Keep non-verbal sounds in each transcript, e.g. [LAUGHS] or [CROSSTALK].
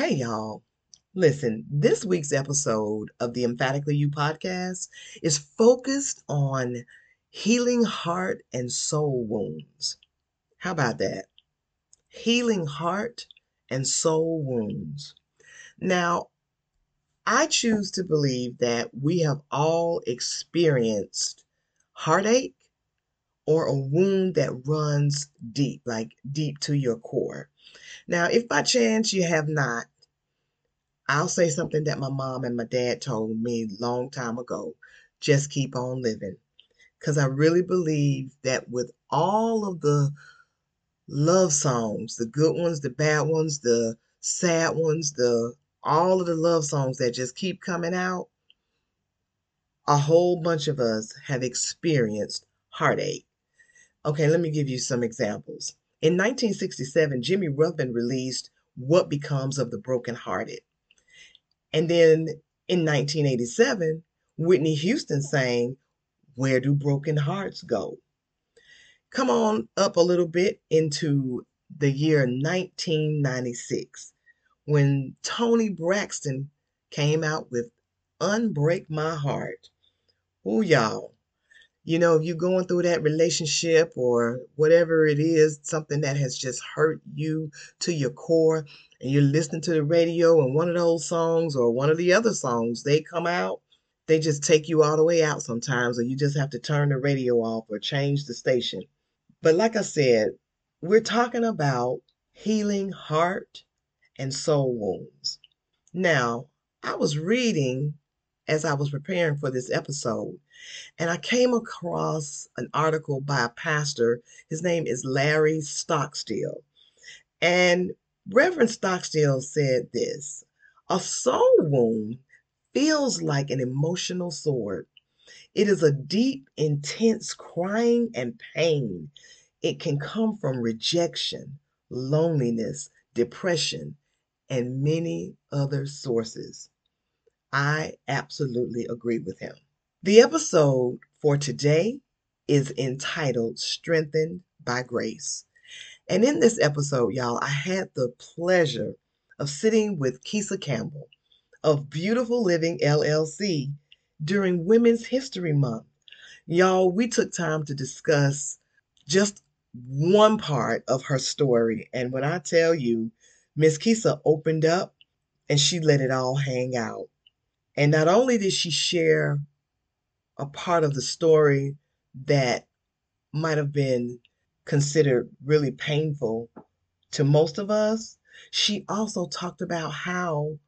Hey, y'all. Listen, this week's episode of the Emphatically You podcast is focused on healing heart and soul wounds. How about that? Healing heart and soul wounds. Now, I choose to believe that we have all experienced heartache or a wound that runs deep, like deep to your core. Now, if by chance you have not, I'll say something that my mom and my dad told me long time ago. Just keep on living. Because I really believe that with all of the love songs, the good ones, the bad ones, the sad ones, the all of the love songs that just keep coming out, a whole bunch of us have experienced heartache. Okay, let me give you some examples. In 1967, Jimmy Ruffin released What Becomes of the Brokenhearted. And then in 1987, Whitney Houston sang Where Do Broken Hearts Go? Come on up a little bit into the year 1996 when Toni Braxton came out with Unbreak My Heart. Oh, y'all. You know, if you're going through that relationship or whatever it is, something that has just hurt you to your core, and you're listening to the radio and one of those songs or one of the other songs, they come out, they just take you all the way out sometimes, or you just have to turn the radio off or change the station. But like I said, we're talking about healing heart and soul wounds. Now, I was reading as I was preparing for this episode, and I came across an article by a pastor. His name is Larry Stockstill. And Reverend Stockstill said this A soul wound feels like an emotional sword. It is a deep, intense crying and pain. It can come from rejection, loneliness, depression, and many other sources. I absolutely agree with him. The episode for today is entitled Strengthened by Grace. And in this episode, y'all, I had the pleasure of sitting with Keisa Campbell of Beautiful Living LLC during Women's History Month. Y'all, we took time to discuss just one part of her story. And when I tell you, Miss Keisa opened up and she let it all hang out. And not only did she share a part of the story that might have been considered really painful to most of us, she also talked about how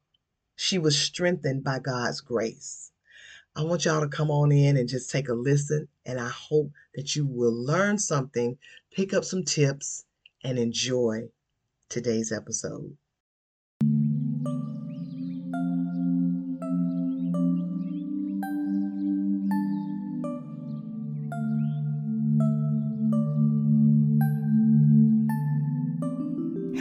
she was strengthened by God's grace. I want y'all to come on in and just take a listen, and I hope that you will learn something, pick up some tips, and enjoy today's episode.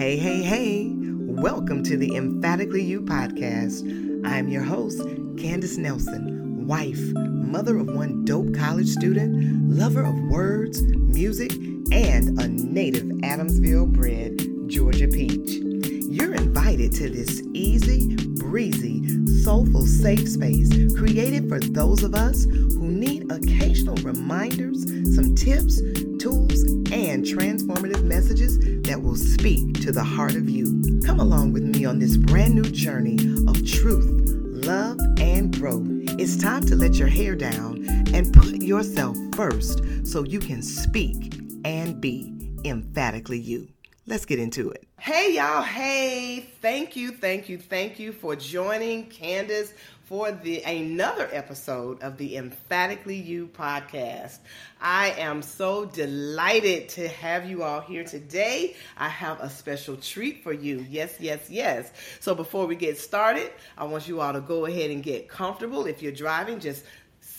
Hey, hey, hey. Welcome to the Emphatically You podcast. I'm your host, Candace Nelson, wife, mother of one dope college student, lover of words, music, and a native Adamsville bred Georgia peach. You're invited to this easy, breezy, soulful, safe space created for those of us who need occasional reminders, some tips, tools, and transformative messages that will speak to the heart of you. Come along with me on this brand new journey of truth, love, and growth. It's time to let your hair down and put yourself first so you can speak and be emphatically you. Let's get into it. Hey, y'all. Hey, thank you, thank you, thank you for joining Candace for the another episode of the Emphatically You podcast. I am so delighted to have you all here today. I have a special treat for you. Yes, yes, yes. So before we get started, I want you all to go ahead and get comfortable. If you're driving, just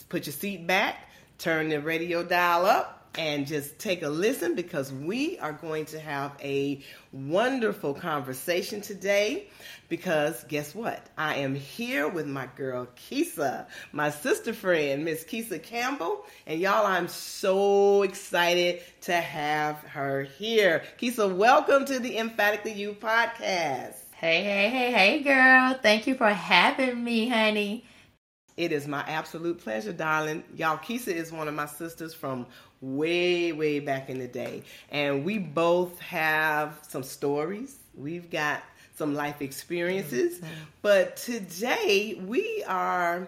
put your seat back, turn the radio dial up and just take a listen because we are going to have a wonderful conversation today. Because guess what? I am here with my girl Keisa, my sister friend, Miss Keisa Campbell. And y'all, I'm so excited to have her here. Keisa, welcome to the Emphatically You podcast. Hey, hey, hey, hey, girl. Thank you for having me, honey. It is my absolute pleasure, darling. Y'all, Keisa is one of my sisters from way, way back in the day. And we both have some stories. We've got some life experiences. Mm-hmm. But today we are,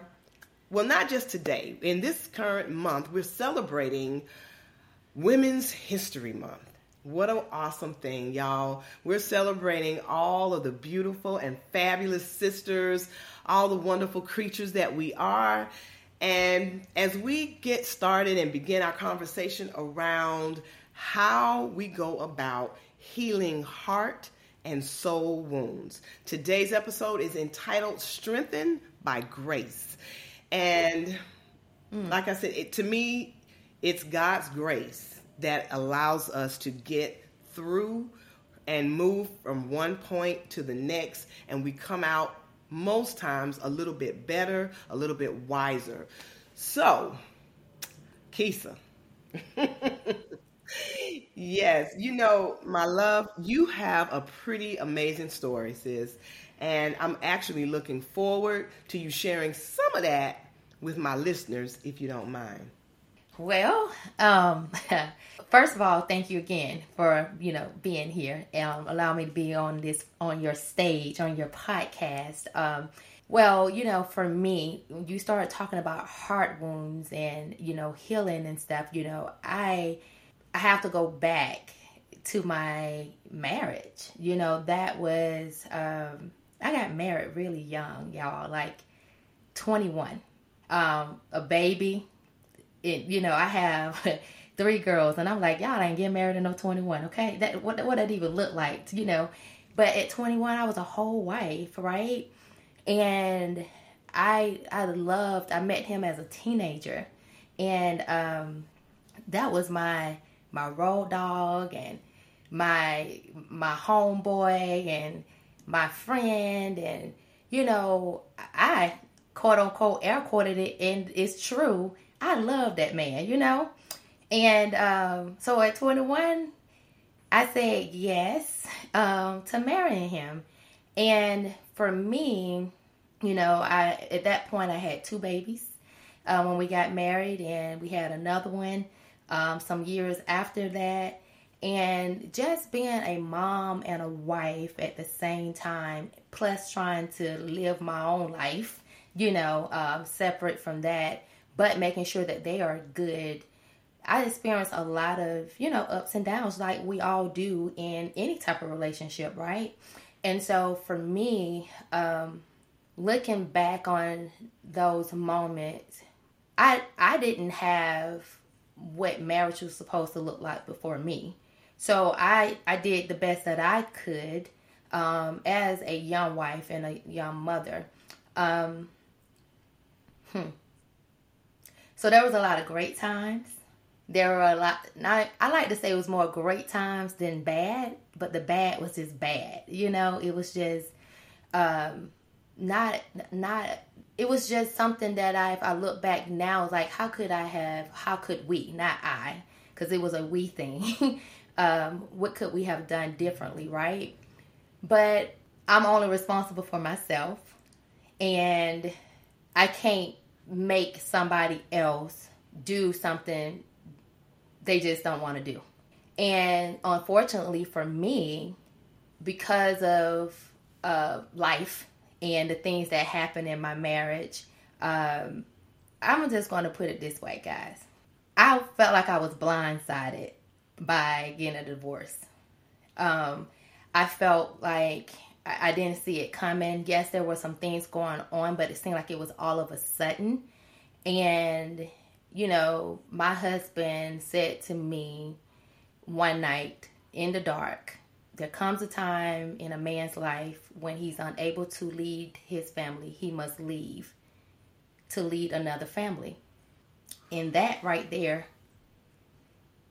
well, not just today, in this current month, we're celebrating Women's History Month. What an awesome thing, y'all. We're celebrating all of the beautiful and fabulous sisters, all the wonderful creatures that we are. And as we get started and begin our conversation around how we go about healing heart and soul wounds, today's episode is entitled Strengthened by Grace. And mm. like I said, it, to me, it's God's grace that allows us to get through and move from one point to the next, and we come out most times a little bit better, a little bit wiser. So, Keisa. [LAUGHS] yes, you know, my love, you have a pretty amazing story, sis. And I'm actually looking forward to you sharing some of that with my listeners, if you don't mind. Well, um, [LAUGHS] first of all, thank you again for you know being here and um, allow me to be on this on your stage on your podcast. Um, well, you know, for me, you started talking about heart wounds and you know healing and stuff. You know, I I have to go back to my marriage. You know, that was um, I got married really young, y'all, like 21. Um, a baby it, you know, I have [LAUGHS] three girls, and I'm like, y'all ain't getting married in no 21, okay? That what what that even look like, you know? But at 21, I was a whole wife, right? And I I loved. I met him as a teenager, and um, that was my my road dog and my my homeboy and my friend and you know I quote unquote air quoted it and it's true I love that man, you know? And um, so at 21, I said yes um, to marrying him. And for me, you know, I at that point I had two babies uh, when we got married, and we had another one um, some years after that. And just being a mom and a wife at the same time, plus trying to live my own life, you know, um, separate from that but making sure that they are good. I experience a lot of, you know, ups and downs like we all do in any type of relationship, right? And so for me, um, looking back on those moments, I I didn't have what marriage was supposed to look like before me. So I I did the best that I could um, as a young wife and a young mother. Um, hmm. So there was a lot of great times. There were a lot. Not, I like to say it was more great times than bad, but the bad was just bad. You know, it was just um, not not. It was just something that I, if I look back now, like, how could I have? How could we? Not I, because it was a we thing. [LAUGHS] um, what could we have done differently, right? But I'm only responsible for myself, and I can't make somebody else do something they just don't want to do. And unfortunately for me, because of uh, life and the things that happened in my marriage, um, I'm just going to put it this way, guys. I felt like I was blindsided by getting a divorce. Um, I felt like I, I didn't see it coming. Yes, there were some things going on, but it seemed like it was all of a sudden. And, you know, my husband said to me one night in the dark, there comes a time in a man's life when he's unable to lead his family, he must leave to lead another family. And that right there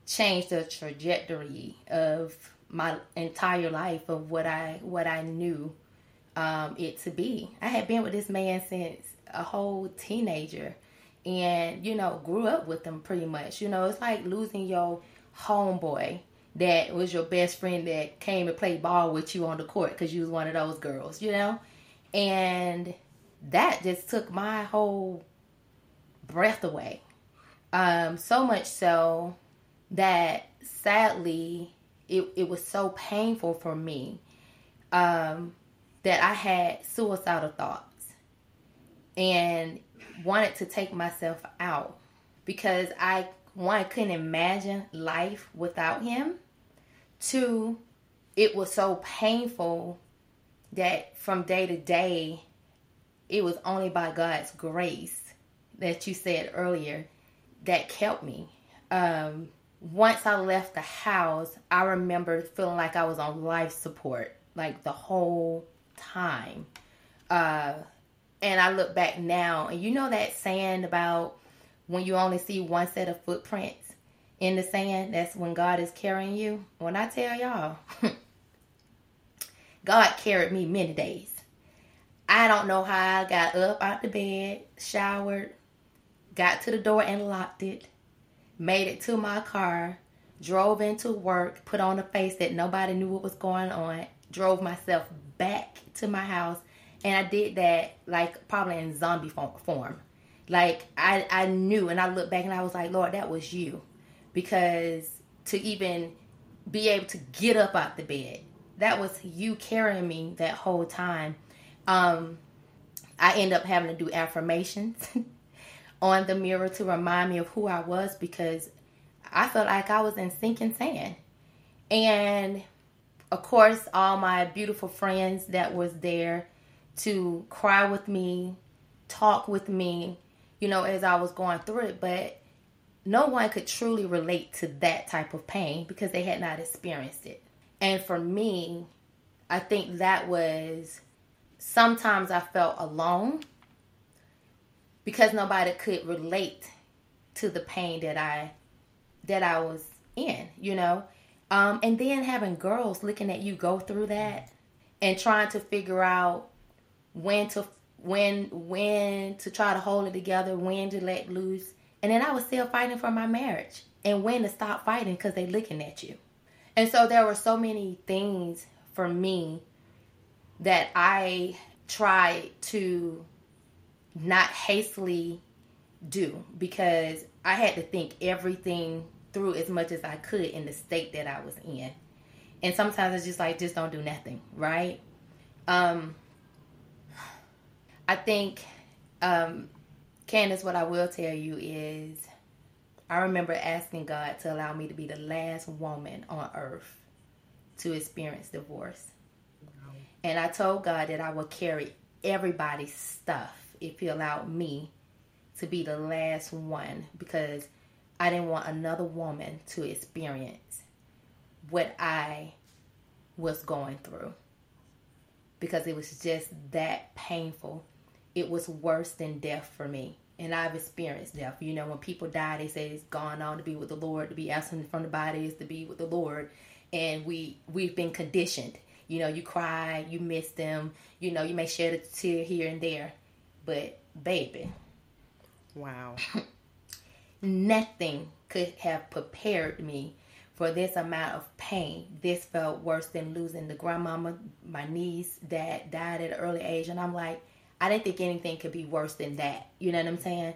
changed the trajectory of my entire life of what I what I knew um, it to be. I had been with this man since a whole teenager, and you know grew up with him pretty much. You know, it's like losing your homeboy. That was your best friend that came and played ball with you on the court because you was one of those girls, you know? And that just took my whole breath away. Um, so much so that sadly it, it was so painful for me um, that I had suicidal thoughts and wanted to take myself out because I one couldn't imagine life without him. Two, it was so painful that from day to day, it was only by God's grace that you said earlier that kept me. Um, once I left the house, I remember feeling like I was on life support, like the whole time. Uh, and I look back now, and you know that saying about when you only see one set of footprints in the sand, that's when God is carrying you. When I tell y'all, [LAUGHS] God carried me many days. I don't know how I got up out the bed, showered, got to the door and locked it, made it to my car, drove into work, put on a face that nobody knew what was going on, drove myself back to my house, and I did that like probably in zombie form. Like I, I knew, and I looked back and I was like, Lord, that was you, because to even be able to get up out the bed, that was you carrying me that whole time. Um, I end up having to do affirmations [LAUGHS] on the mirror to remind me of who I was because I felt like I was in sinking sand. And of course, all my beautiful friends that was there to cry with me, talk with me, you know, as I was going through it, but no one could truly relate to that type of pain because they had not experienced it. And for me, I think that was sometimes I felt alone because nobody could relate to the pain that I that I was in, you know. Um, and then having girls looking at you go through that and trying to figure out when to when when to try to hold it together, when to let loose. And then I was still fighting for my marriage and when to stop fighting because they're looking at you. And so there were so many things for me that I tried to not hastily do because I had to think everything through as much as I could in the state that I was in. And sometimes it's just like just don't do nothing, right? Um I think um Candace, what I will tell you is I remember asking God to allow me to be the last woman on earth to experience divorce. And I told God that I would carry everybody's stuff if He allowed me to be the last one because I didn't want another woman to experience what I was going through because it was just that painful. It was worse than death for me. And I've experienced death. You know, when people die, they say it's gone on to be with the Lord, to be absent from the body is to be with the Lord. And we we've been conditioned. You know, you cry, you miss them, you know, you may shed a tear here and there. But baby. Wow. [LAUGHS] nothing could have prepared me for this amount of pain. This felt worse than losing the grandmama, my niece that died at an early age. And I'm like, I didn't think anything could be worse than that. You know what I'm saying?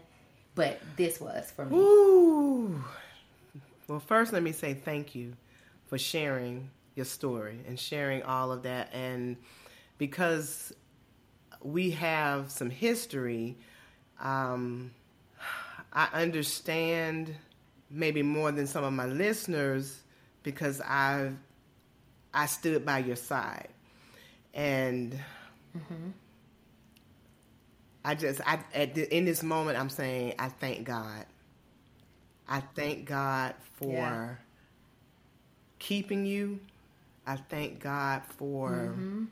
But this was for me. Ooh. Well, first, let me say thank you for sharing your story and sharing all of that. And because we have some history, um, I understand maybe more than some of my listeners because I've I stood by your side, and mm-hmm. I just I at the, in this moment I'm saying I thank God. I thank God for yeah. keeping you. I thank God for mm-hmm.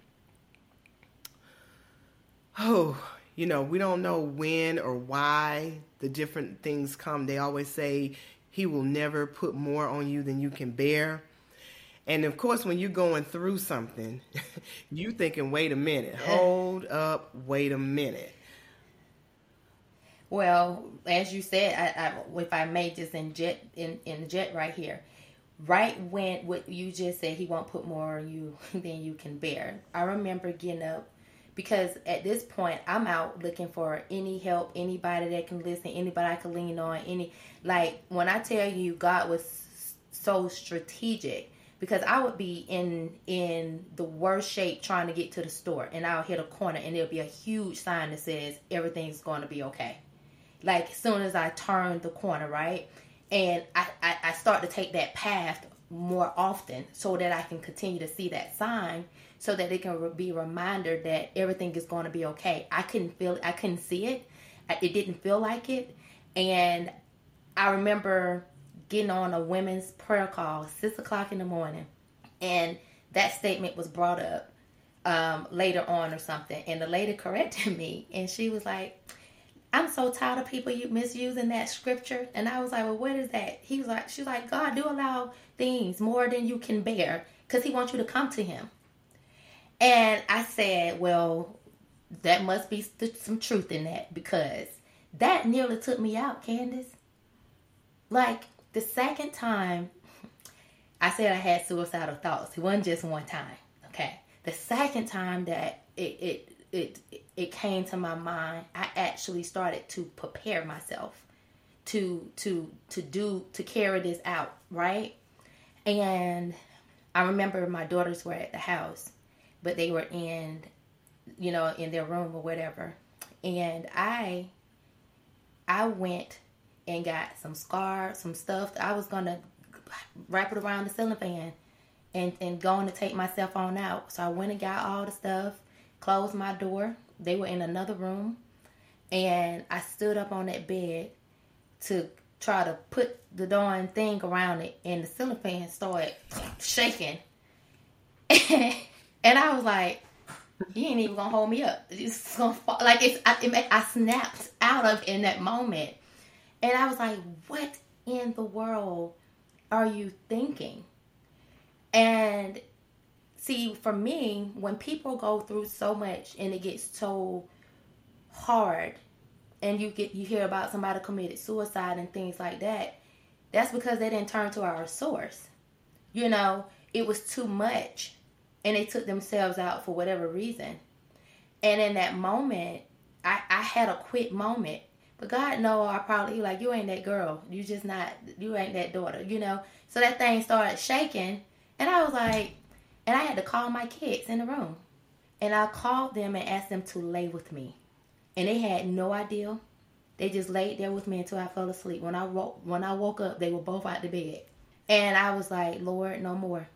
oh you know, we don't know when or why the different things come. They always say he will never put more on you than you can bear. And of course, when you're going through something, [LAUGHS] you thinking, wait a minute, hold up, wait a minute. Well, as you said, I, I, if I may just inject in, inject right here, right when what you just said, he won't put more on you [LAUGHS] than you can bear. I remember getting up because at this point I'm out looking for any help, anybody that can listen, anybody I can lean on, any like when I tell you God was so strategic because I would be in in the worst shape trying to get to the store and I'll hit a corner and there'll be a huge sign that says everything's going to be okay. Like as soon as I turn the corner, right? And I, I, I start to take that path more often so that I can continue to see that sign so that it can be a reminder that everything is going to be okay. I couldn't feel I couldn't see it. It didn't feel like it. And I remember getting on a women's prayer call, six o'clock in the morning, and that statement was brought up um, later on or something, and the lady corrected [LAUGHS] me, and she was like, "I'm so tired of people misusing that scripture," and I was like, "Well, what is that?" He was like, "She's like, God do allow things more than you can bear, because He wants you to come to Him." And I said, "Well, that must be some truth in that because that nearly took me out, Candace." Like the second time I said I had suicidal thoughts, it wasn't just one time. Okay. The second time that it it it it came to my mind, I actually started to prepare myself to to to do to carry this out, right? And I remember my daughters were at the house, but they were in you know, in their room or whatever. And I I went and got some scarves, some stuff. I was gonna wrap it around the ceiling fan and and going to take myself on out. So I went and got all the stuff, closed my door. They were in another room, and I stood up on that bed to try to put the darn thing around it, and the ceiling fan started shaking. [LAUGHS] and I was like, "He ain't even gonna hold me up. It's gonna fall." Like it's, I, it, I snapped out of in that moment. And I was like, what in the world are you thinking? And see, for me, when people go through so much and it gets so hard, and you get you hear about somebody committed suicide and things like that, that's because they didn't turn to our source. You know, it was too much, and they took themselves out for whatever reason. And in that moment, I, I had a quick moment but God know I probably like you ain't that girl. You just not you ain't that daughter, you know. So that thing started shaking and I was like and I had to call my kids in the room. And I called them and asked them to lay with me. And they had no idea. They just laid there with me until I fell asleep. When I woke when I woke up, they were both out the bed. And I was like, Lord, no more.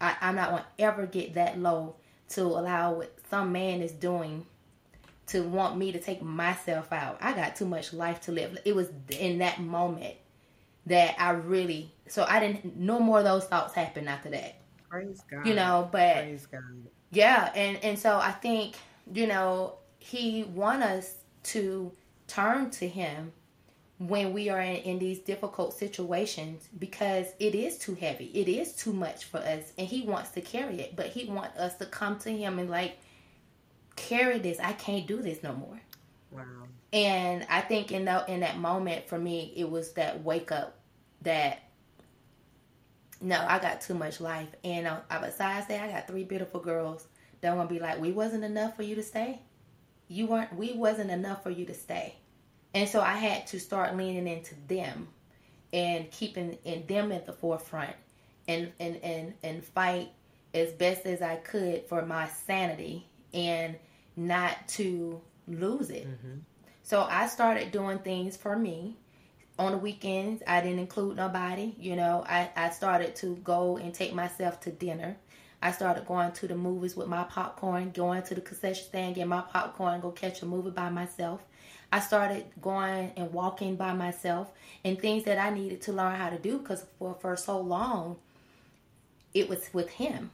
I, I'm not gonna ever get that low to allow what some man is doing to want me to take myself out. I got too much life to live. It was in that moment that I really so I didn't no more of those thoughts happened after that. Praise God. You know, but Praise God. Yeah, and and so I think, you know, he want us to turn to him when we are in, in these difficult situations because it is too heavy. It is too much for us and he wants to carry it, but he wants us to come to him and like carry this. I can't do this no more. Wow. And I think in that in that moment for me, it was that wake up that no, I got too much life. And uh, besides that, I got three beautiful girls that want to be like, we wasn't enough for you to stay. You weren't. We wasn't enough for you to stay. And so I had to start leaning into them and keeping in them at the forefront and and and and fight as best as I could for my sanity and not to lose it. Mm-hmm. So I started doing things for me. On the weekends, I didn't include nobody. You know, I, I started to go and take myself to dinner. I started going to the movies with my popcorn, going to the concession stand, get my popcorn, go catch a movie by myself. I started going and walking by myself and things that I needed to learn how to do because for, for so long, it was with him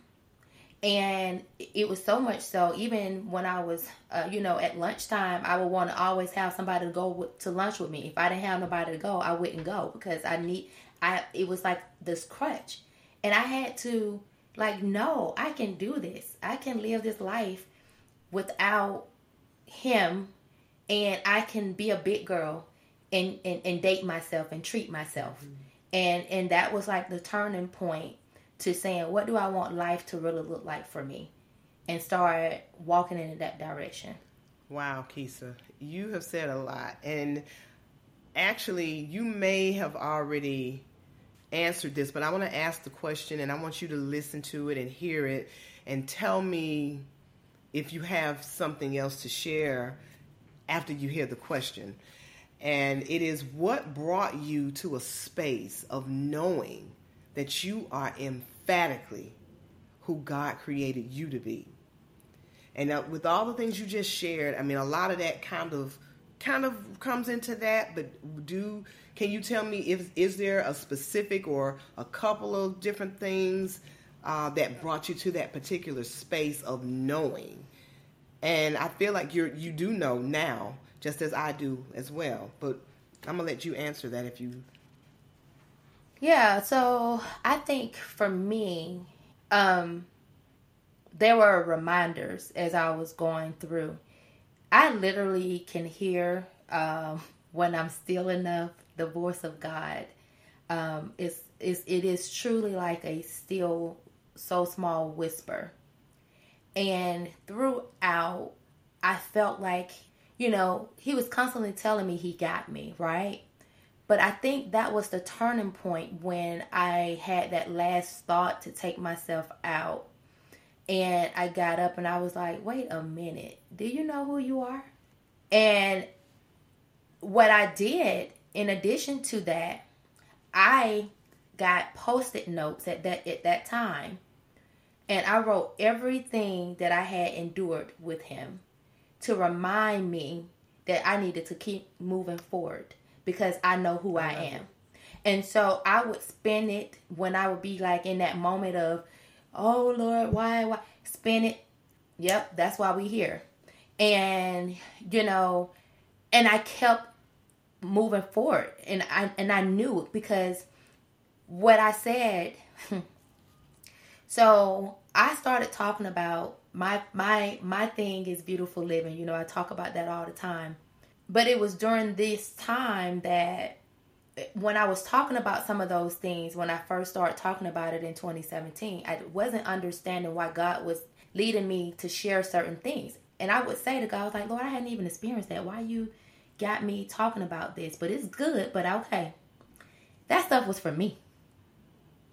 and it was so much so even when i was uh, you know at lunchtime i would want to always have somebody to go to lunch with me. If i didn't have nobody to go i wouldn't go because i need i it was like this crutch. And i had to like no i can do this. I can live this life without him. And i can be a big girl and and, and date myself and treat myself. Mm-hmm. and and that was like the turning point to saying what do i want life to really look like for me? And start walking in that direction. Wow Keisa you have said a lot. And actually you may have already answered this but i want to ask the question and i want you to listen to it and hear it and tell me if you have something else to share after you hear the question. And it is what brought you to a space of knowing that you are emphatically who God created you to be. And uh, with all the things you just shared, I mean, a lot of that kind of kind of comes into that. But do can you tell me if is there a specific or a couple of different things uh, that brought you to that particular space of knowing? And I feel like you're you do know now just as I do as well. But I'm gonna let you answer that if you. Yeah, so I think for me, um, there were reminders as I was going through. I literally can hear um, when I'm still enough the voice of God. Um, it's, it's it is truly like a still so small whisper, and throughout, I felt like you know, he was constantly telling me he got me, right? But I think that was the turning point when I had that last thought to take myself out. And I got up and I was like, wait a minute, do you know who you are? And what I did, in addition to that, I got post-it notes at that at that time. And I wrote everything that I had endured with him to remind me that I needed to keep moving forward because I know who I, I am. And so I would spend it when I would be like in that moment of, oh Lord, why, why? Spend it. Yep, that's why we here. And you know, and I kept moving forward, and I and I knew it because what I said. [LAUGHS] so I started talking about my my my thing is beautiful living. You know, I talk about that all the time. But it was during this time that when I was talking about some of those things, when I first started talking about it in 2017, I wasn't understanding why God was leading me to share certain things. And I would say to God, I was like, Lord, I hadn't even experienced that. Why you got me talking about this? But it's good, but okay. That stuff was for me.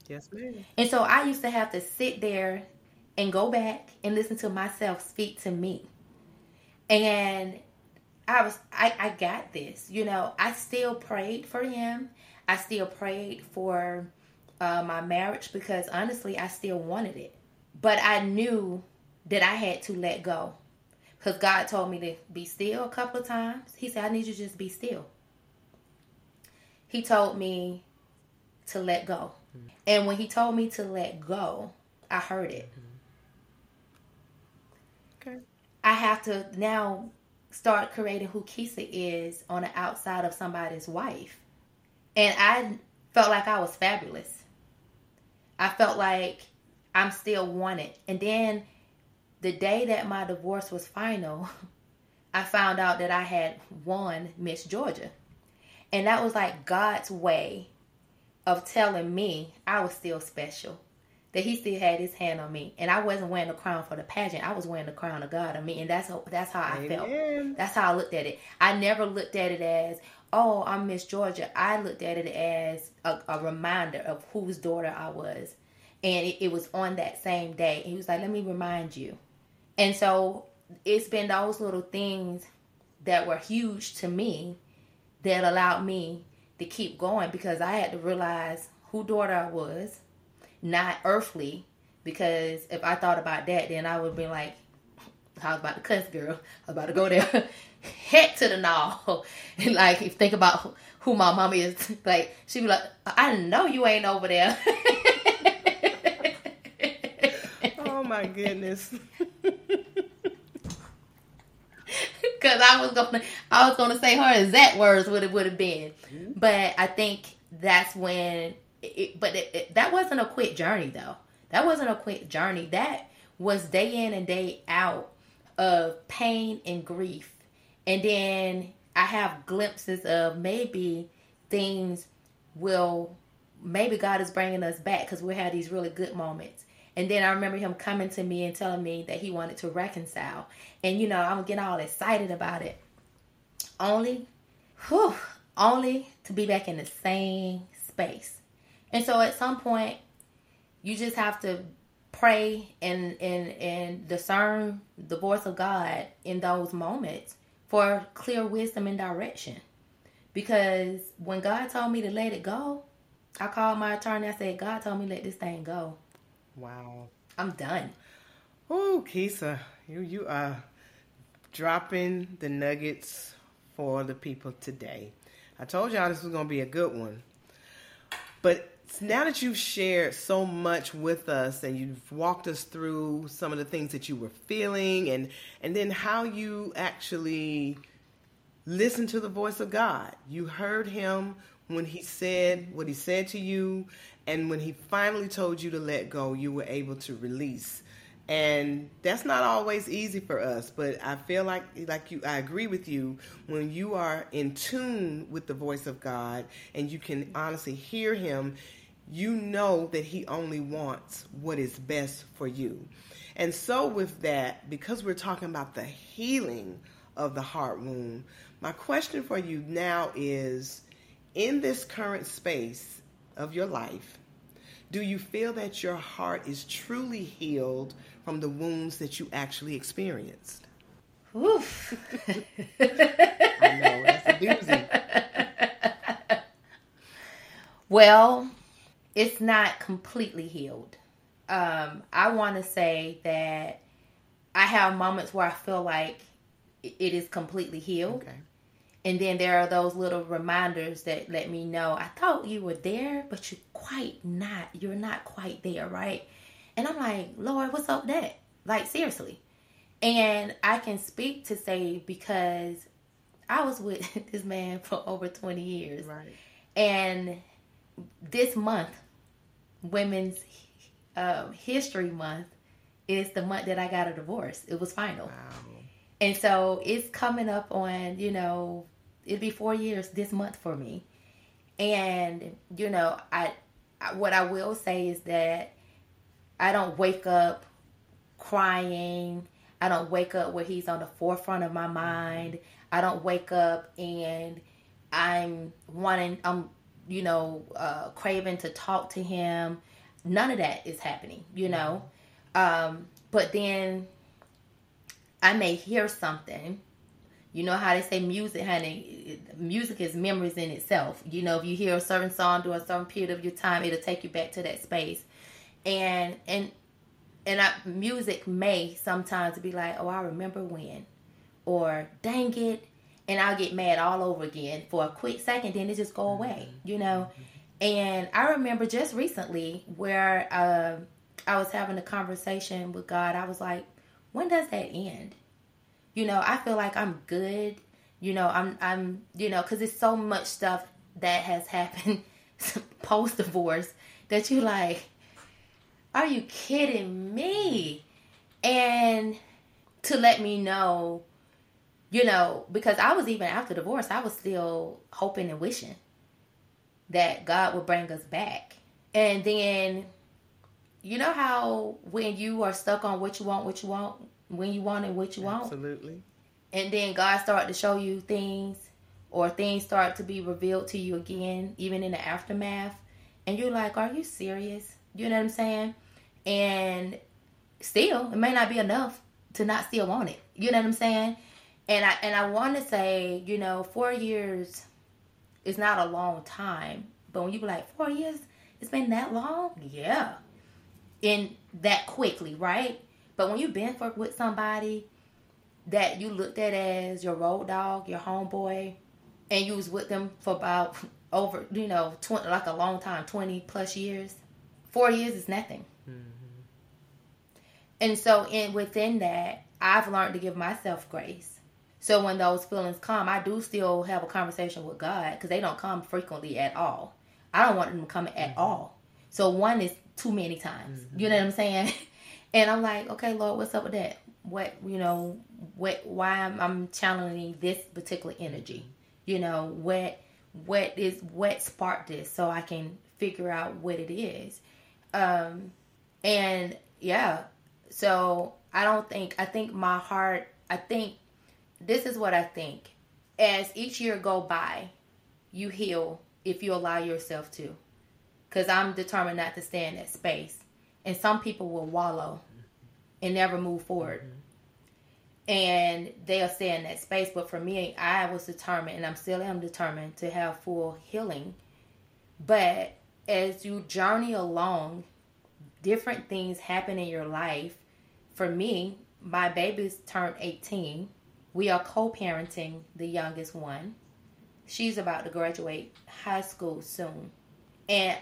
Yes, ma'am. And so I used to have to sit there and go back and listen to myself speak to me. And I was I, I got this. You know, I still prayed for him. I still prayed for uh, my marriage because honestly I still wanted it. But I knew that I had to let go. Because God told me to be still a couple of times. He said, I need you to just be still. He told me to let go. Mm-hmm. And when he told me to let go, I heard it. Mm-hmm. I have to now start creating who Keisa is on the outside of somebody's wife. And I felt like I was fabulous. I felt like I'm still wanted. And then the day that my divorce was final, [LAUGHS] I found out that I had won Miss Georgia. And that was like God's way of telling me I was still special that he still had his hand on me, and I wasn't wearing the crown for the pageant. I was wearing the crown of God on me, and that's how, that's how I felt. That's how I looked at it. I never looked at it as oh I'm Miss Georgia. I looked at it as a, a reminder of whose daughter I was, and it, it was on that same day. he was like, "Let me remind you," and so it's been those little things that were huge to me that allowed me to keep going because I had to realize who daughter I was not earthly. Because if I thought about that, then I would be like, I was about to cuss, girl. I was about to go there, [LAUGHS] head to the knoll. [LAUGHS] And like, if think about who my mama is, [LAUGHS] like, she'd be like, I know you ain't over there. oh my goodness. Cause I was gonna, I was gonna say her exact words would it would have been, mm-hmm. but I think that's when it, but it, it, that wasn't a quick journey though. That wasn't a quick journey. That was day in and day out of pain and grief. And then I have glimpses of maybe things will maybe God is bringing us back because we had these really good moments. And then I remember him coming to me and telling me that he wanted to reconcile. And you know, I'm getting all excited about it. Only, whew, only to be back in the same space. And so at some point, you just have to pray and and and discern the voice of God in those moments for clear wisdom and direction. Because when God told me to let it go, I called my attorney. I said, God told me let this thing go. Wow. I'm done. Oh, Keisa, you you are dropping the nuggets for the people today. I told y'all this was gonna be a good one. But now that you've shared so much with us and you've walked us through some of the things that you were feeling and and then how you actually listened to the voice of God. You heard him when he said what he said to you and when he finally told you to let go, you were able to release. And that's not always easy for us, but I feel like like you I agree with you when you are in tune with the voice of God and you can honestly hear him, you know that he only wants what is best for you. And so with that, because we're talking about the healing of the heart wound, my question for you now is in this current space of your life, do you feel that your heart is truly healed from the wounds that you actually experienced? Oof. [LAUGHS] I know, that's a doozy. [LAUGHS] Well, it's not completely healed. Um, I want to say that I have moments where I feel like it is completely healed. Okay. And then there are those little reminders that let me know I thought you were there, but you're quite not. You're not quite there, right? And I'm like, Lord, what's up with that? Like, seriously. And I can speak to say because I was with [LAUGHS] this man for over 20 years. Right. And this month, Women's um, History Month, is the month that I got a divorce. It was final. Wow. And so it's coming up on, you know, it'll be four years this month for me. And, you know, I, I what I will say is that I don't wake up crying. I don't wake up where he's on the forefront of my mind. I don't wake up and I'm wanting, I'm, you know, uh, craving to talk to him. None of that is happening, you know. Um, but then I may hear something. You know how they say music, honey. Music is memories in itself. You know, if you hear a certain song during a certain period of your time, it'll take you back to that space. And and and I, music may sometimes be like, oh, I remember when, or dang it, and I'll get mad all over again for a quick second, then it just go away, you know. And I remember just recently where uh, I was having a conversation with God. I was like, when does that end? You know, I feel like I'm good. You know, I'm I'm you know, because it's so much stuff that has [LAUGHS] happened post divorce that you like, are you kidding me? And to let me know, you know, because I was even after divorce, I was still hoping and wishing that God would bring us back. And then, you know how when you are stuck on what you want, what you want, when you want and what you want, Absolutely. and then God started to show you things, or things start to be revealed to you again, even in the aftermath, and you're like, "Are you serious?" You know what I'm saying? And still, it may not be enough to not still want it. You know what I'm saying? And I and I want to say, you know, four years is not a long time, but when you be like four years, it's been that long, yeah, in that quickly, right? But when you've been for, with somebody that you looked at as your road dog, your homeboy, and you was with them for about [LAUGHS] over, you know, 20, like a long time, 20 plus years, four years is nothing. Mm-hmm. And so in within that, I've learned to give myself grace. So when those feelings come, I do still have a conversation with God because they don't come frequently at all. I don't want them to come at mm-hmm. all. So one is too many times. You know mm-hmm. what I'm saying? [LAUGHS] And I'm like, okay, Lord, what's up with that? What you know, what why I'm, I'm channeling this particular energy? Mm-hmm. You know, what what is what sparked this so I can figure out what it is. Um, and yeah, so I don't think, I think my heart, I think this is what I think. As each year go by, you heal if you allow yourself to. Because I'm determined not to stay in that space. And some people will wallow and never move forward. Mm-hmm. And they'll stay in that space. But for me, I was determined, and I'm still am determined to have full healing. But as you journey along, different things happen in your life. For me, my baby's turned 18. We are co parenting the youngest one. She's about to graduate high school soon. And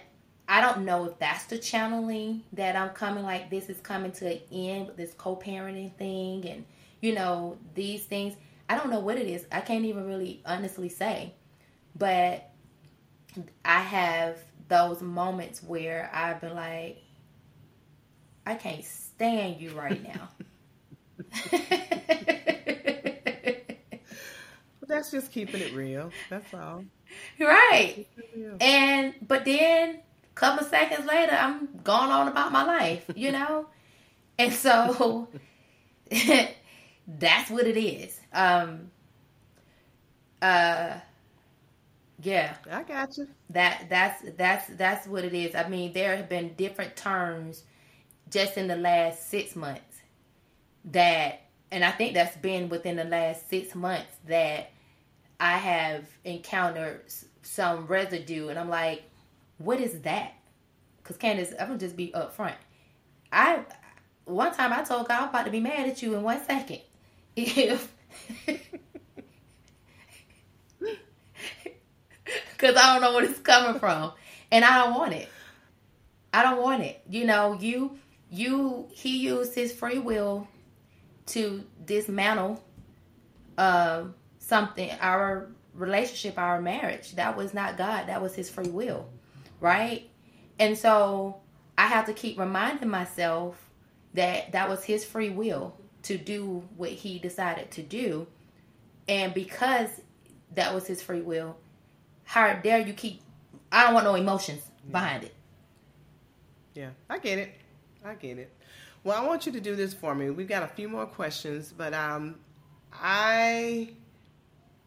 I don't know if that's the channeling that I'm coming like this is coming to an end with this co-parenting thing and you know these things. I don't know what it is. I can't even really honestly say. But I have those moments where I've been like I can't stand you right now. [LAUGHS] [LAUGHS] that's just keeping it real. That's all. Right. And but then a couple seconds later I'm going on about my life, you know? and so [LAUGHS] that's what it is. Um uh yeah. I got you. That that's that's that's what it is. I mean, there have been different terms just in the last 6 months that and I think that's been within the last 6 months that I have encountered some residue, and I'm like, what is that? Because Candace, I'm gonna just be upfront. I one time I told God I'm about to be mad at you in one second if [LAUGHS] because I don't know where it's coming from, and I don't want it. I don't want it. You know, you you he used his free will to dismantle um something, our relationship, our marriage. That was not God, that was His free will, right? And so I have to keep reminding myself that that was His free will to do what He decided to do. And because that was His free will, how dare you keep, I don't want no emotions yeah. behind it. Yeah, I get it. I get it. Well, I want you to do this for me. We've got a few more questions, but um, I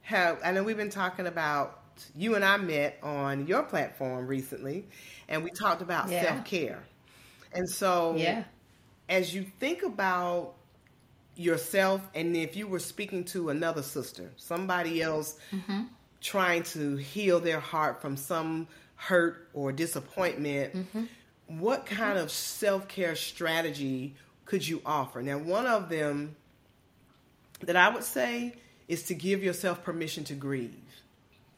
have I know we've been talking about you and I met on your platform recently and we talked about yeah. self-care. And so yeah. as you think about yourself and if you were speaking to another sister, somebody else mm-hmm. trying to heal their heart from some hurt or disappointment, mm-hmm. what kind mm-hmm. of self-care strategy could you offer? Now, one of them that I would say is to give yourself permission to grieve.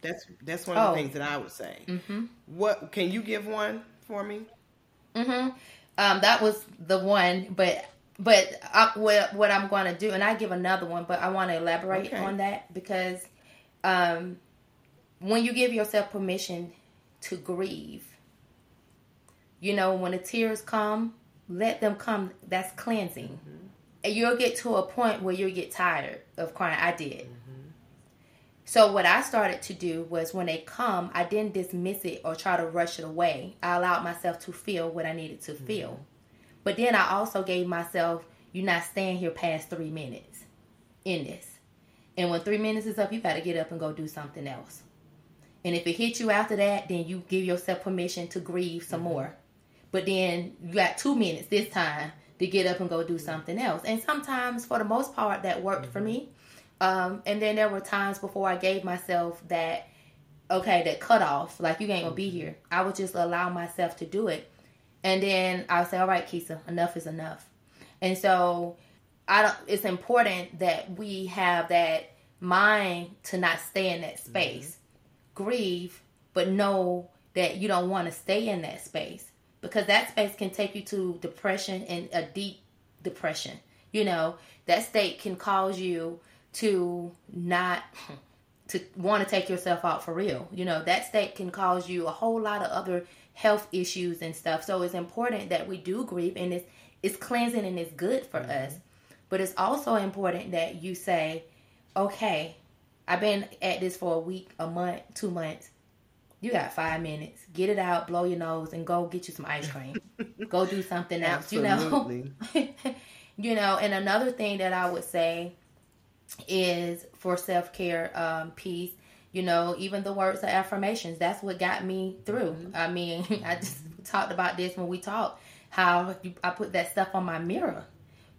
That's that's one of oh. the things that I would say. Mm-hmm. What can you give one for me? Mm-hmm. Um, that was the one, but but I, what what I'm going to do, and I give another one, but I want to elaborate okay. on that because um, when you give yourself permission to grieve, you know, when the tears come, let them come. That's cleansing. Mm-hmm you'll get to a point where you'll get tired of crying. I did. Mm-hmm. So what I started to do was when they come, I didn't dismiss it or try to rush it away. I allowed myself to feel what I needed to mm-hmm. feel. But then I also gave myself, you're not staying here past three minutes in this. And when three minutes is up, you got to get up and go do something else. And if it hits you after that, then you give yourself permission to grieve some mm-hmm. more. But then you got two minutes this time to get up and go do something else. And sometimes, for the most part, that worked mm-hmm. for me. Um, and then there were times before I gave myself that, okay, that cut off, like you ain't gonna be mm-hmm. here. I would just allow myself to do it. And then I would say, all right, Keisa, enough is enough. And so I don't, it's important that we have that mind to not stay in that space. Mm-hmm. Grieve, but know that you don't want to stay in that space because that space can take you to depression and a deep depression. You know, that state can cause you to not [LAUGHS] to want to take yourself out for real. You know, that state can cause you a whole lot of other health issues and stuff. So it's important that we do grieve and it's it's cleansing and it's good for mm-hmm. us. But it's also important that you say, okay, I've been at this for a week, a month, two months. You got five minutes. Get it out, blow your nose, and go get you some ice cream. [LAUGHS] go do something else. You know. [LAUGHS] you know, and another thing that I would say is for self care um, piece. You know, even the words of affirmations. That's what got me through. I mean, [LAUGHS] I just talked about this when we talked. How you, I put that stuff on my mirror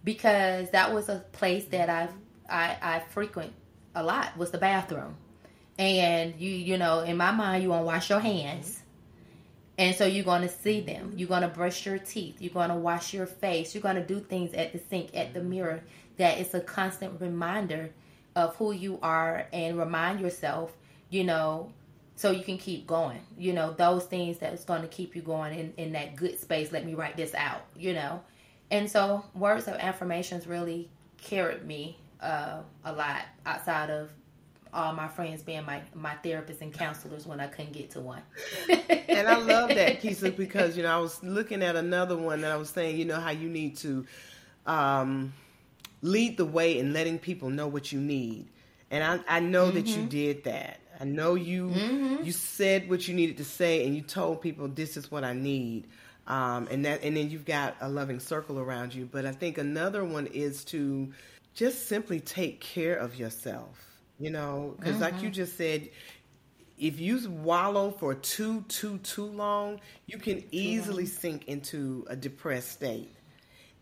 because that was a place that I I, I frequent a lot was the bathroom, and you you know in my mind you want to wash your hands, and so you're going to see them. You're going to brush your teeth. You're going to wash your face. You're going to do things at the sink at the mirror that is a constant reminder of who you are and remind yourself you know so you can keep going you know those things that's going to keep you going in, in that good space let me write this out you know and so words of affirmations really carried me uh, a lot outside of all my friends being my, my therapists and counselors when I couldn't get to one. [LAUGHS] and I love that, [LAUGHS] Keisa, because, you know, I was looking at another one that I was saying, you know, how you need to um, lead the way in letting people know what you need. And I, I know mm-hmm. that you did that. I know you mm-hmm. you said what you needed to say and you told people this is what I need. Um, and that and then you've got a loving circle around you. But I think another one is to just simply take care of yourself. You know, because mm-hmm. like you mm-hmm. just said, if you wallow for too too too long, you can easily sink into a depressed state,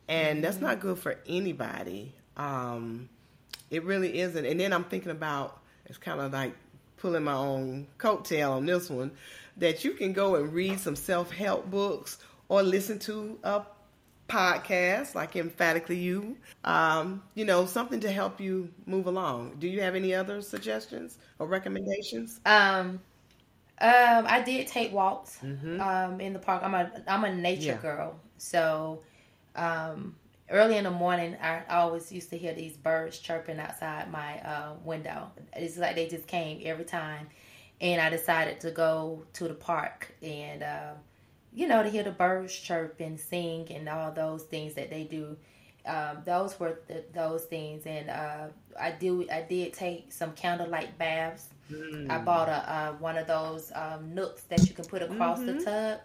and mm-hmm. that's not good for anybody. Um, it really isn't. And then I'm thinking about it's kind of like pulling my own coattail on this one that you can go and read some self help books or listen to a podcast like emphatically you um, you know something to help you move along. Do you have any other suggestions or recommendations? Um um i did take walks mm-hmm. um in the park. I'm a i'm a nature yeah. girl. So um early in the morning I always used to hear these birds chirping outside my uh, window. It's like they just came every time. And i decided to go to the park and uh, you know, to hear the birds chirp and sing and all those things that they do. Um, those were the, those things, and uh, I do I did take some candlelight baths. Mm. I bought a uh, one of those um, nooks that you can put across mm-hmm. the tub.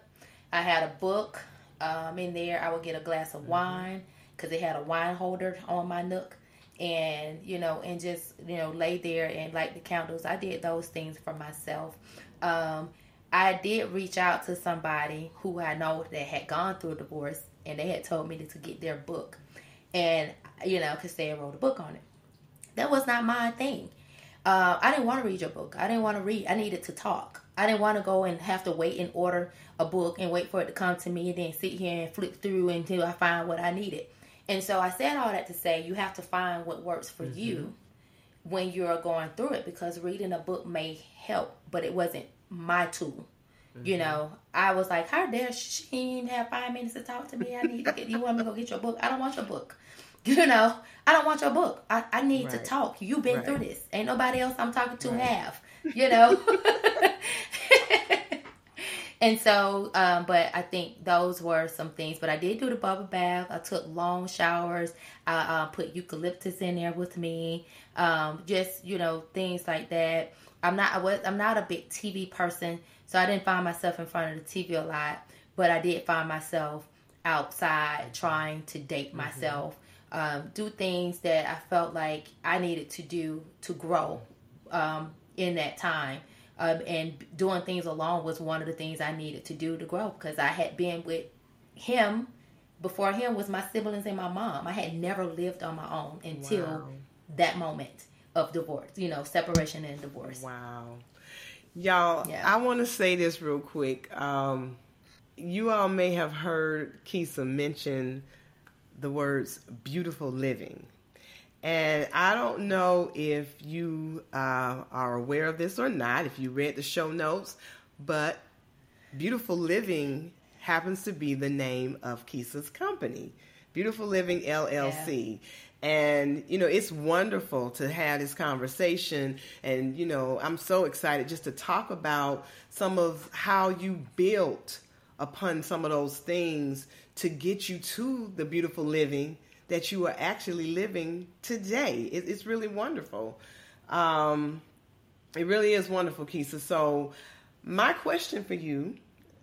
I had a book um, in there. I would get a glass of mm-hmm. wine because it had a wine holder on my nook, and you know, and just you know, lay there and light the candles. I did those things for myself. Um, I did reach out to somebody who I know that had gone through a divorce, and they had told me to, get their book, and you know, because they wrote a book on it. That was not my thing. Uh, I didn't want to read your book. I didn't want to read. I needed to talk. I didn't want to go and have to wait and order a book and wait for it to come to me and then sit here and flip through until I find what I needed. And so I said all that to say you have to find what works for mm-hmm. you when you're going through it because reading a book may help, but it wasn't my tool. Mm-hmm. You know, I was like, how dare she even have five minutes to talk to me? I need to get, you want me to go get your book? I don't want your book. [LAUGHS] You know, I don't want your book. I, I need right. to talk. You've been right. through this. Ain't nobody else I'm talking to right. have, you know? [LAUGHS] and so, um, but I think those were some things. But I did do the bubble bath. I took long showers. I uh, put eucalyptus in there with me. Um, just you know things like that. I'm not. I was. I'm not a big TV person. So I didn't find myself in front of the TV a lot, but I did find myself outside trying to date mm-hmm. myself, um, do things that I felt like I needed to do to grow um, in that time. Um, and doing things alone was one of the things I needed to do to grow because I had been with him before him was my siblings and my mom. I had never lived on my own until wow. that moment of divorce, you know, separation and divorce. Wow. Y'all, yeah. I want to say this real quick. Um, you all may have heard Keisa mention the words beautiful living. And I don't know if you uh, are aware of this or not, if you read the show notes, but Beautiful Living happens to be the name of Keisa's company, Beautiful Living LLC. Yeah. And, you know, it's wonderful to have this conversation. And, you know, I'm so excited just to talk about some of how you built upon some of those things to get you to the beautiful living that you are actually living today. It, it's really wonderful. Um, it really is wonderful, Keisa. So, My question for you,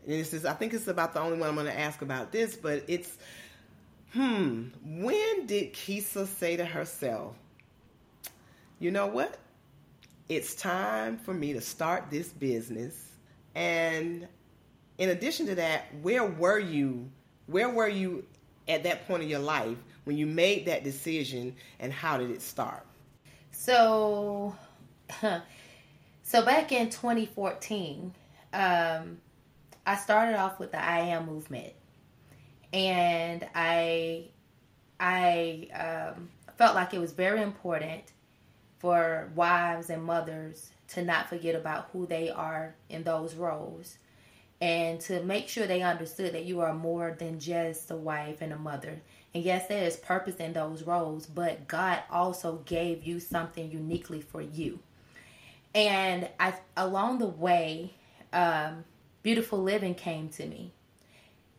and this is I think it's about the only one I'm going to ask about this, but it's hmm, when did Keisa say to herself, you know what? It's time for me to start this business. And in addition to that, where were you? Where were you at that point of your life when you made that decision and how did it start? So, [LAUGHS] so back in 2014, um, I started off with the I Am movement, and I, I um, felt like it was very important for wives and mothers to not forget about who they are in those roles and to make sure they understood that you are more than just a wife and a mother. And yes, there is purpose in those roles, but God also gave you something uniquely for you. And I, along the way, um, beautiful living came to me.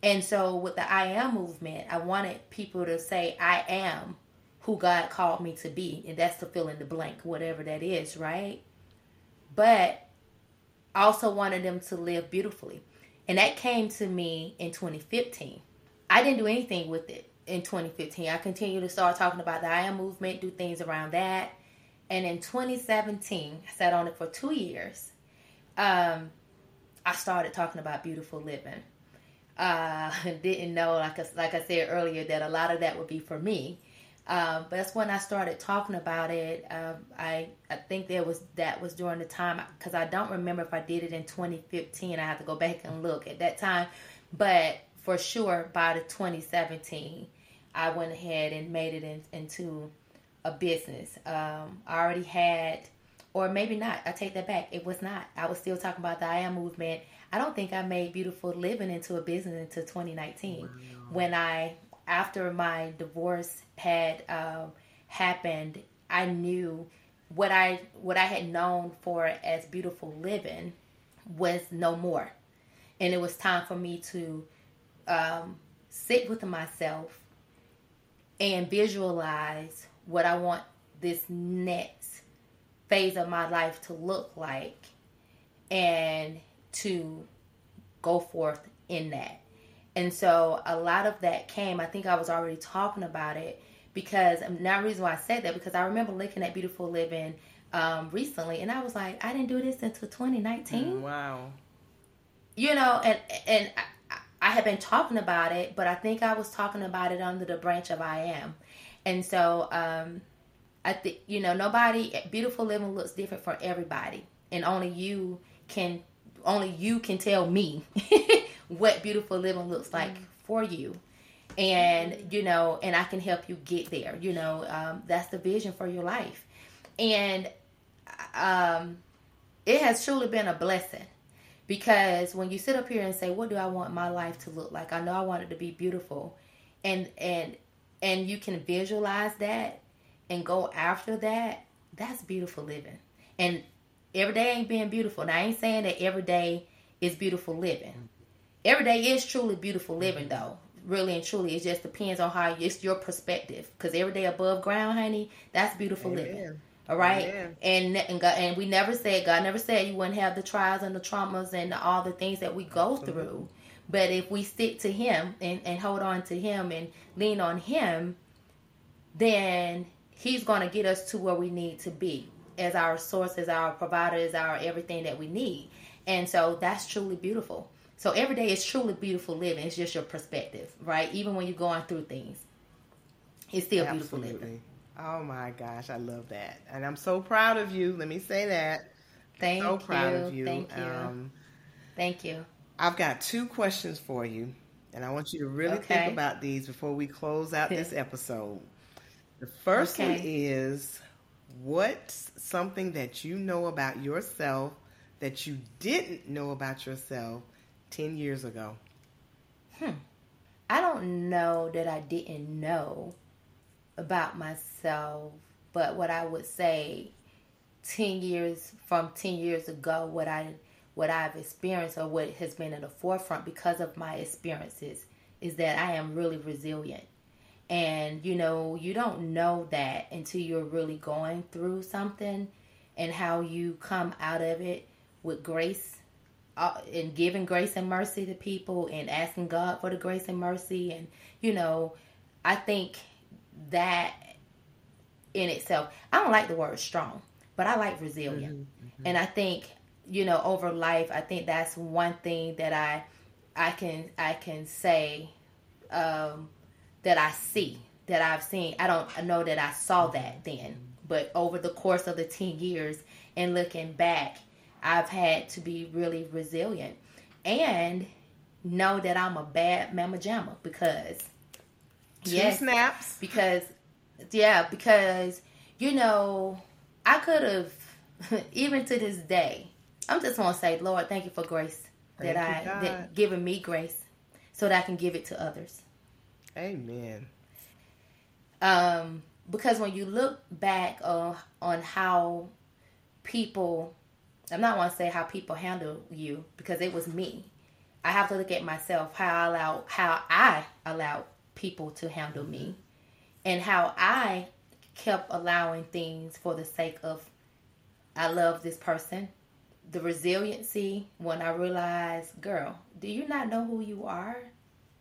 And so with the I am movement, I wanted people to say, I am who God called me to be. And that's to fill in the blank, whatever that is, right? But I also wanted them to live beautifully. And that came to me in 2015. I didn't do anything with it in 2015. I continued to start talking about the I am movement, do things around that. And in 2017, I sat on it for two years. Um, I started talking about beautiful living. Uh, [LAUGHS] didn't know, like I, like I said earlier, that a lot of that would be for me. Um, but that's when I started talking about it. Um, I I think there was that was during the time because I don't remember if I did it in 2015. I have to go back and look at that time, but for sure by the 2017, I went ahead and made it in, into a business. Um, I already had, or maybe not. I take that back. It was not. I was still talking about the I am movement. I don't think I made beautiful living into a business until 2019 wow. when I after my divorce had um, happened, I knew what I what I had known for as beautiful living was no more, and it was time for me to um, sit with myself and visualize what I want this next phase of my life to look like, and to go forth in that. And so a lot of that came, I think I was already talking about it because now the reason why I said that because I remember looking at Beautiful Living um, recently and I was like, I didn't do this until 2019. Mm, wow. You know, and and I, I had been talking about it, but I think I was talking about it under the branch of I am. And so um, I think you know nobody beautiful living looks different for everybody, and only you can only you can tell me [LAUGHS] what beautiful living looks like mm. for you. And you know and i can help you get there you know um, that's the vision for your life. And um, it has truly been a blessing because when you sit up here and say what do i want my life to look like? I know i want it to be beautiful. And and and you can visualize that and go after that that's beautiful living. And every day ain't being beautiful. Now i ain't saying that every day is beautiful living. Every day is truly beautiful living mm-hmm. though. Really and truly it just depends on how it's your perspective. Because every day above ground honey that's beautiful Amen. living. All right Amen. and and God, and we never said god never said you wouldn't have the trials and the traumas and all the things that we go Absolutely. through. But if we stick to him and, and hold on to him and lean on him then he's going to get us to where we need to be as our source as our provider as our everything that we need and so that's truly beautiful so every day is truly beautiful living. It's just your perspective, right? Even when you're going through things, it's still Absolutely. beautiful living. Oh my gosh, I love that, and I'm so proud of you. Let me say that. Thank so you. proud of you. Thank you. Um, Thank you. I've got two questions for you, and I want you to really okay. think about these before we close out this [LAUGHS] episode. The first okay. one is what's something that you know about yourself that you didn't know about yourself 10 years ago? Hmm. I don't know that I didn't know about myself, but what I would say 10 years from 10 years ago what I what I've experienced or what has been in the forefront because of my experiences is that I am really resilient. And you know, you don't know that until you're really going through something and how you come out of it with grace uh, in giving grace and mercy to people and asking God for the grace and mercy and you know I think that in itself I don't like the word strong but I like resilient mm-hmm, mm-hmm. and I think you know over life I think that's one thing that I I can I can say um, that I see that I've seen I don't know that I saw that then but over the course of the 10 years and looking back I've had to be really resilient and know that I'm a bad mama jamma because Two yes, snaps. Because yeah, because you know, I could have [LAUGHS] even to this day. I'm just gonna say, Lord, thank you for grace thank that I God. that given me grace so that I can give it to others. Amen. Um, because when you look back uh, on how people I'm not want to say how people handle you because it was me. I have to look at myself how I allow how I allow people to handle me and how I kept allowing things for the sake of I love this person. The resiliency when I realized, girl, do you not know who you are?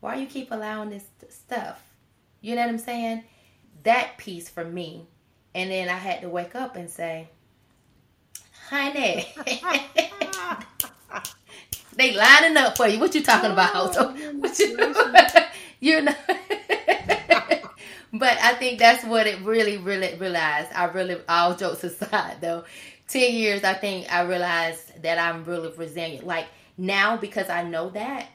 Why you keep allowing this stuff? You know what I'm saying? That piece for me. And then I had to wake up and say, honey. [LAUGHS] they lining up for you. What you talking oh, about? [LAUGHS] Oh, what you, [LAUGHS] you know. but I think that's what it really, really realized. I really, all jokes aside, though, ten years, I think I realized that I'm really resilient. Like now, because I know that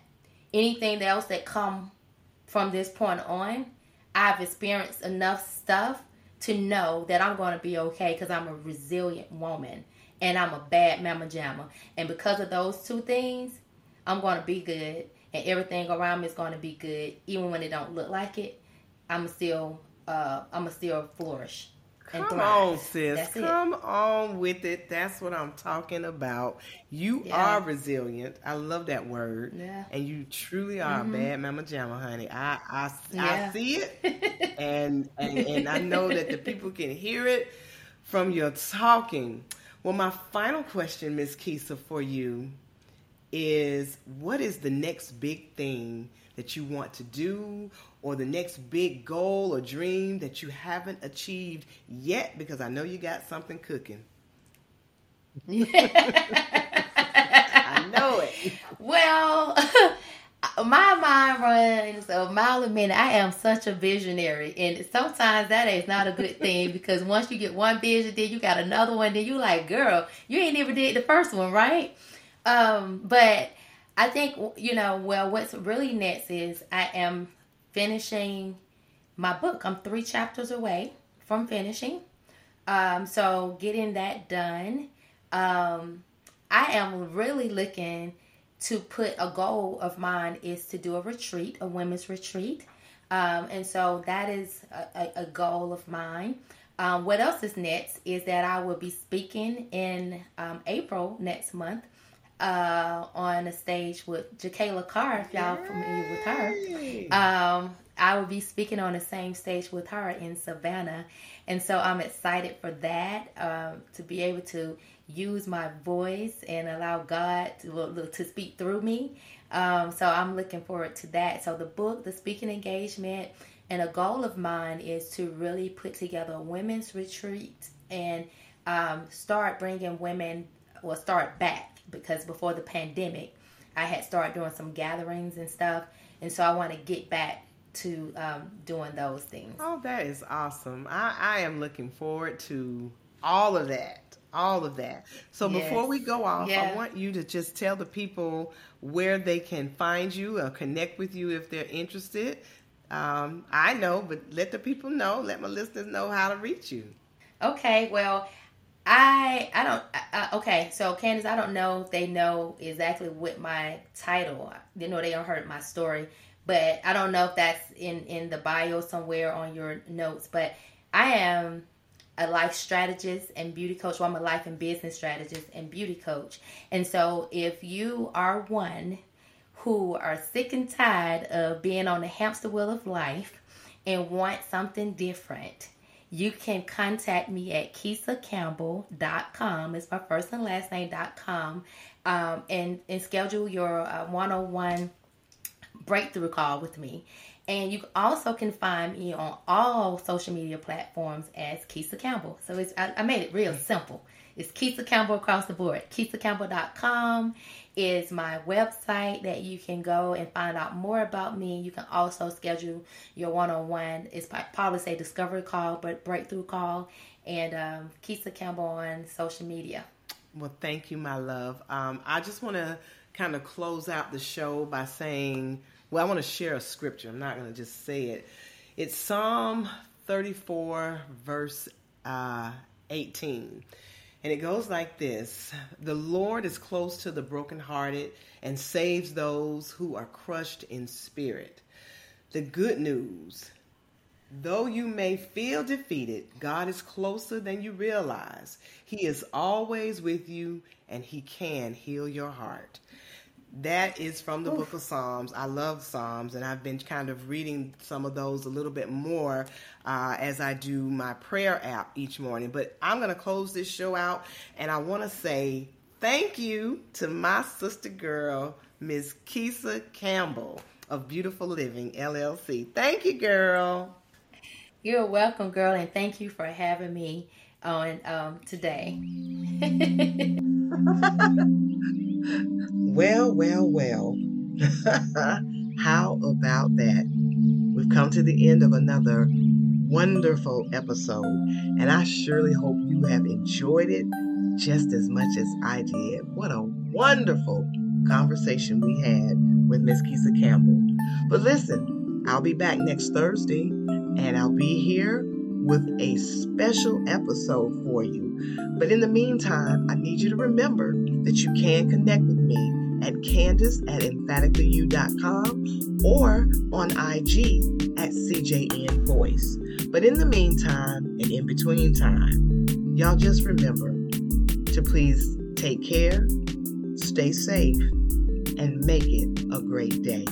anything else that come from this point on, I've experienced enough stuff to know that I'm going to be okay because I'm a resilient woman and I'm a bad mama jamma. And because of those two things, I'm going to be good and everything around me is going to be good even when it don't look like it. I'm still uh I'm still flourish. Come on, sis. That's Come it. on with it. That's what I'm talking about. You yeah. are resilient. I love that word. Yeah. And you truly are mm-hmm. a bad mama jamma, honey. I I, yeah. I see it. [LAUGHS] and, and and I know that the people can hear it from your talking. Well, my final question, Miss Keisa, for you is what is the next big thing that you want to do or the next big goal or dream that you haven't achieved yet? Because I know you got something cooking. [LAUGHS] I know it. Well, [LAUGHS] my mind runs a mile a minute. I am such a visionary, and sometimes that is not a good thing because once you get one vision, then you got another one. Then you like, girl, you ain't even did the first one, right? Um, but I think you know. Well, what's really next is I am finishing my book. I'm three chapters away from finishing, um, so getting that done. Um, I am really looking to put a goal of mine is to do a retreat, a women's retreat. Um, and so that is a, a goal of mine. Um, what else is next is that I will be speaking in um, April next month uh, on a stage with Jacayla Carr, if y'all Yay. familiar with her. Um, I will be speaking on the same stage with her in Savannah. And so I'm excited for that, um, to be able to use my voice and allow God to, to speak through me. Um, so I'm looking forward to that. So the book, the speaking engagement, and a goal of mine is to really put together a women's retreat and um, start bringing women, well, start back because before the pandemic, I had started doing some gatherings and stuff. And so I want to get back to um, doing those things. Oh, that is awesome. I, I am looking forward to all of that all of that. So yes. before we go off, yeah. I want you to just tell the people where they can find you or connect with you if they're interested. Um, I know, but let the people know, let my listeners know how to reach you. Okay, well, I I don't okay. So Candace, I don't know if they know exactly what my title. You know, they don't heard my story, but I don't know if that's in in the bio somewhere on your notes. But I am a life strategist and beauty coach. Well, I'm a life and business strategist and beauty coach. And so, if you are one who are sick and tired of being on the hamster wheel of life and want something different, you can contact me at KeisaCampbell.com. It's my first and last name.com. Um, and, and schedule your uh, one-on-one breakthrough call with me. And you also can find me on all social media platforms as Keisa Campbell. So it's I, I made it real simple. It's Keisa Campbell across the board. KeisaCampbell.com is my website that you can go and find out more about me. You can also schedule your one-on-one. It's probably say discovery call, but breakthrough call, and um, Keisa Campbell on social media. Well, thank you, my love. Um, I just want to kind of close out the show by saying, well, I want to share a scripture. I'm not going to just say it. It's Psalm 34, verse uh, 18. And it goes like this The Lord is close to the brokenhearted and saves those who are crushed in spirit. The good news though you may feel defeated, God is closer than you realize. He is always with you and He can heal your heart. That is from the Oof. book of Psalms. I love Psalms, and I've been kind of reading some of those a little bit more uh, as I do my prayer app each morning. But I'm going to close this show out, and I want to say thank you to my sister girl, Miss Keisa Campbell of Beautiful Living LLC. Thank you, girl. You're welcome, girl, and thank you for having me on um, today. [LAUGHS] well, well, well. [LAUGHS] How about that? We've come to the end of another wonderful episode, and I surely hope you have enjoyed it just as much as I did. What a wonderful conversation we had with Miss Keisa Campbell. But listen, I'll be back next Thursday, and I'll be here with a special episode for you. But in the meantime, I need you to remember that you can connect with at Candace at emphaticallyu.com or on IG at CJN Voice. But in the meantime and in between time, y'all just remember to please take care, stay safe, and make it a great day.